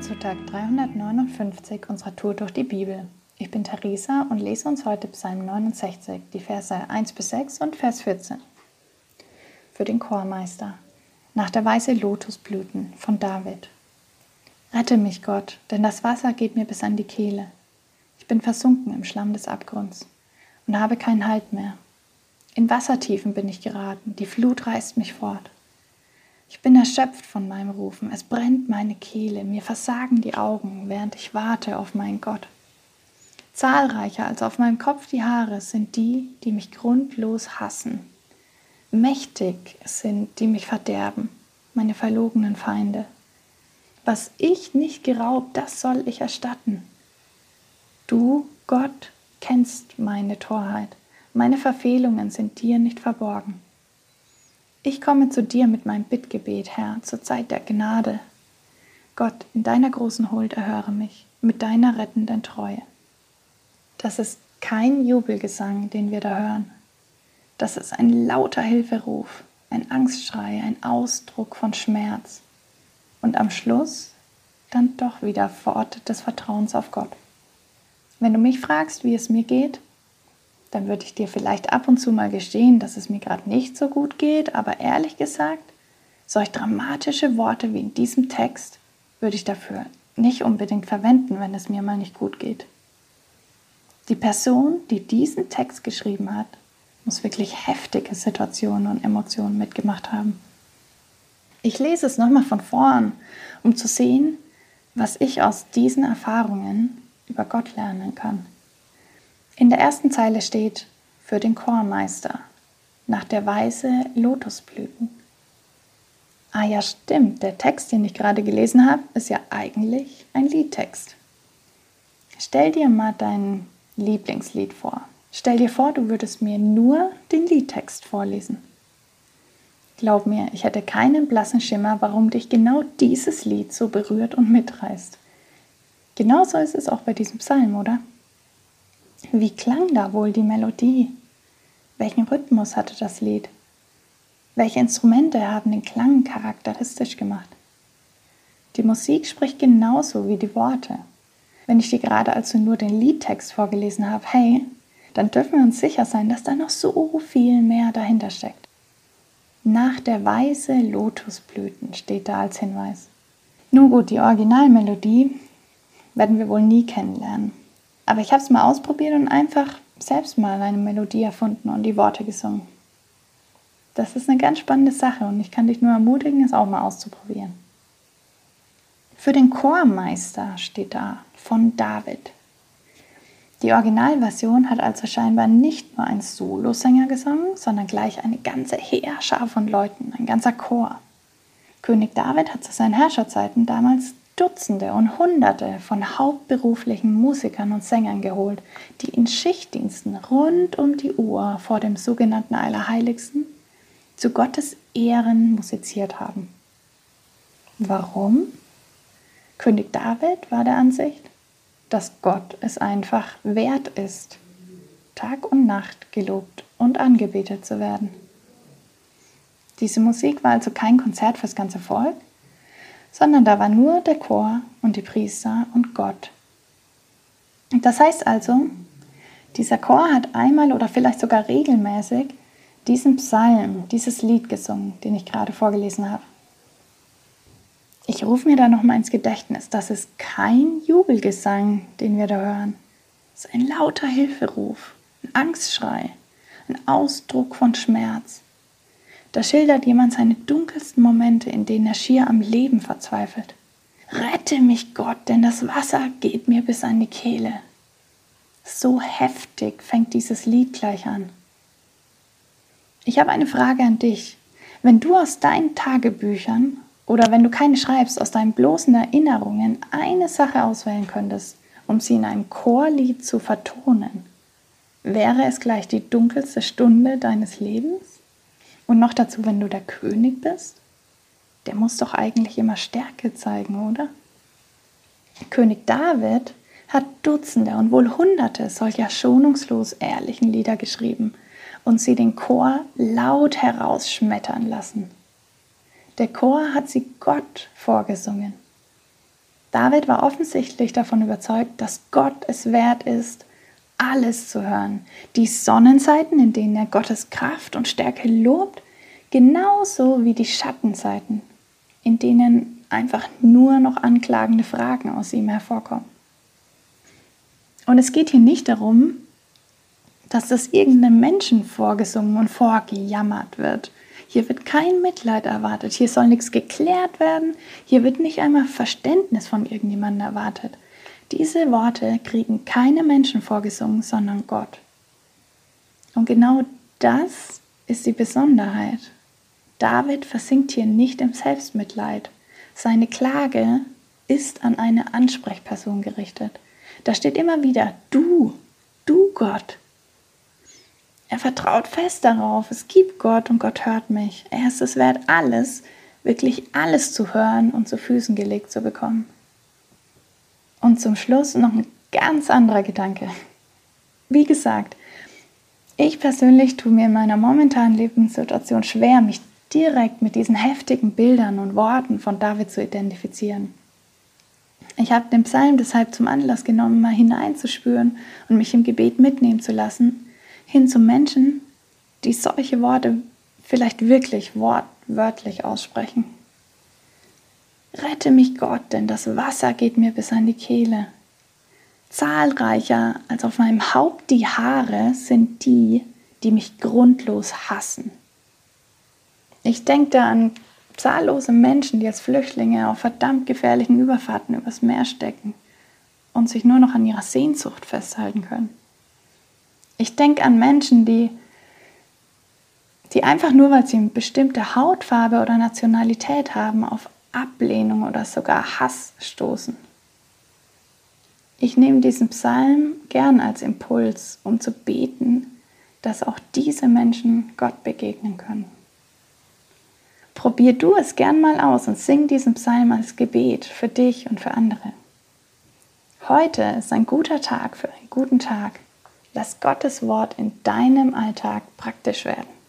Zu Tag 359 unserer Tour durch die Bibel. Ich bin Theresa und lese uns heute Psalm 69, die Verse 1 bis 6 und Vers 14. Für den Chormeister. Nach der Weiße Lotusblüten von David. Rette mich, Gott, denn das Wasser geht mir bis an die Kehle. Ich bin versunken im Schlamm des Abgrunds und habe keinen Halt mehr. In Wassertiefen bin ich geraten, die Flut reißt mich fort. Ich bin erschöpft von meinem Rufen, es brennt meine Kehle, mir versagen die Augen, während ich warte auf meinen Gott. Zahlreicher als auf meinem Kopf die Haare sind die, die mich grundlos hassen. Mächtig sind, die mich verderben, meine verlogenen Feinde. Was ich nicht geraubt, das soll ich erstatten. Du, Gott, kennst meine Torheit, meine Verfehlungen sind dir nicht verborgen. Ich komme zu dir mit meinem Bittgebet, Herr, zur Zeit der Gnade. Gott, in deiner großen Huld erhöre mich, mit deiner rettenden Treue. Das ist kein Jubelgesang, den wir da hören. Das ist ein lauter Hilferuf, ein Angstschrei, ein Ausdruck von Schmerz. Und am Schluss dann doch wieder Worte des Vertrauens auf Gott. Wenn du mich fragst, wie es mir geht, dann würde ich dir vielleicht ab und zu mal gestehen, dass es mir gerade nicht so gut geht, aber ehrlich gesagt, solch dramatische Worte wie in diesem Text würde ich dafür nicht unbedingt verwenden, wenn es mir mal nicht gut geht. Die Person, die diesen Text geschrieben hat, muss wirklich heftige Situationen und Emotionen mitgemacht haben. Ich lese es nochmal von vorn, um zu sehen, was ich aus diesen Erfahrungen über Gott lernen kann. In der ersten Zeile steht für den Chormeister nach der Weise Lotusblüten. Ah ja, stimmt, der Text, den ich gerade gelesen habe, ist ja eigentlich ein Liedtext. Stell dir mal dein Lieblingslied vor. Stell dir vor, du würdest mir nur den Liedtext vorlesen. Glaub mir, ich hätte keinen blassen Schimmer, warum dich genau dieses Lied so berührt und mitreißt. Genauso ist es auch bei diesem Psalm, oder? Wie klang da wohl die Melodie? Welchen Rhythmus hatte das Lied? Welche Instrumente haben den Klang charakteristisch gemacht? Die Musik spricht genauso wie die Worte. Wenn ich dir gerade also nur den Liedtext vorgelesen habe, hey, dann dürfen wir uns sicher sein, dass da noch so viel mehr dahinter steckt. Nach der Weise Lotusblüten steht da als Hinweis. Nun gut, die Originalmelodie werden wir wohl nie kennenlernen. Aber ich habe es mal ausprobiert und einfach selbst mal eine Melodie erfunden und die Worte gesungen. Das ist eine ganz spannende Sache und ich kann dich nur ermutigen, es auch mal auszuprobieren. Für den Chormeister steht da von David. Die Originalversion hat also scheinbar nicht nur ein Solosänger gesungen, sondern gleich eine ganze Heerschar von Leuten, ein ganzer Chor. König David hat zu seinen Herrscherzeiten damals Dutzende und Hunderte von hauptberuflichen Musikern und Sängern geholt, die in Schichtdiensten rund um die Uhr vor dem sogenannten Allerheiligsten zu Gottes Ehren musiziert haben. Warum? König David war der Ansicht, dass Gott es einfach wert ist, Tag und Nacht gelobt und angebetet zu werden. Diese Musik war also kein Konzert fürs ganze Volk, sondern da war nur der Chor und die Priester und Gott. Das heißt also, dieser Chor hat einmal oder vielleicht sogar regelmäßig diesen Psalm, dieses Lied gesungen, den ich gerade vorgelesen habe. Ich rufe mir da nochmal ins Gedächtnis, das ist kein Jubelgesang, den wir da hören. Es ist ein lauter Hilferuf, ein Angstschrei, ein Ausdruck von Schmerz. Da schildert jemand seine dunkelsten Momente, in denen er schier am Leben verzweifelt. Rette mich Gott, denn das Wasser geht mir bis an die Kehle. So heftig fängt dieses Lied gleich an. Ich habe eine Frage an dich. Wenn du aus deinen Tagebüchern oder wenn du keine schreibst, aus deinen bloßen Erinnerungen eine Sache auswählen könntest, um sie in einem Chorlied zu vertonen, wäre es gleich die dunkelste Stunde deines Lebens? Und noch dazu, wenn du der König bist, der muss doch eigentlich immer Stärke zeigen, oder? König David hat Dutzende und wohl Hunderte solcher schonungslos ehrlichen Lieder geschrieben und sie den Chor laut herausschmettern lassen. Der Chor hat sie Gott vorgesungen. David war offensichtlich davon überzeugt, dass Gott es wert ist, alles zu hören. Die Sonnenseiten, in denen er Gottes Kraft und Stärke lobt, genauso wie die Schattenseiten, in denen einfach nur noch anklagende Fragen aus ihm hervorkommen. Und es geht hier nicht darum, dass das irgendeinem Menschen vorgesungen und vorgejammert wird. Hier wird kein Mitleid erwartet, hier soll nichts geklärt werden, hier wird nicht einmal Verständnis von irgendjemandem erwartet. Diese Worte kriegen keine Menschen vorgesungen, sondern Gott. Und genau das ist die Besonderheit. David versinkt hier nicht im Selbstmitleid. Seine Klage ist an eine Ansprechperson gerichtet. Da steht immer wieder, du, du Gott. Er vertraut fest darauf, es gibt Gott und Gott hört mich. Er ist es wert, alles, wirklich alles zu hören und zu Füßen gelegt zu bekommen. Und zum Schluss noch ein ganz anderer Gedanke. Wie gesagt, ich persönlich tue mir in meiner momentanen Lebenssituation schwer, mich direkt mit diesen heftigen Bildern und Worten von David zu identifizieren. Ich habe den Psalm deshalb zum Anlass genommen, mal hineinzuspüren und mich im Gebet mitnehmen zu lassen, hin zu Menschen, die solche Worte vielleicht wirklich wortwörtlich aussprechen. Rette mich Gott, denn das Wasser geht mir bis an die Kehle. Zahlreicher als auf meinem Haupt die Haare sind die, die mich grundlos hassen. Ich denke da an zahllose Menschen, die als Flüchtlinge auf verdammt gefährlichen Überfahrten übers Meer stecken und sich nur noch an ihrer Sehnsucht festhalten können. Ich denke an Menschen, die, die einfach nur, weil sie eine bestimmte Hautfarbe oder Nationalität haben, auf Ablehnung oder sogar Hass stoßen. Ich nehme diesen Psalm gern als Impuls, um zu beten, dass auch diese Menschen Gott begegnen können. Probier du es gern mal aus und sing diesen Psalm als Gebet für dich und für andere. Heute ist ein guter Tag für einen guten Tag. Lass Gottes Wort in deinem Alltag praktisch werden.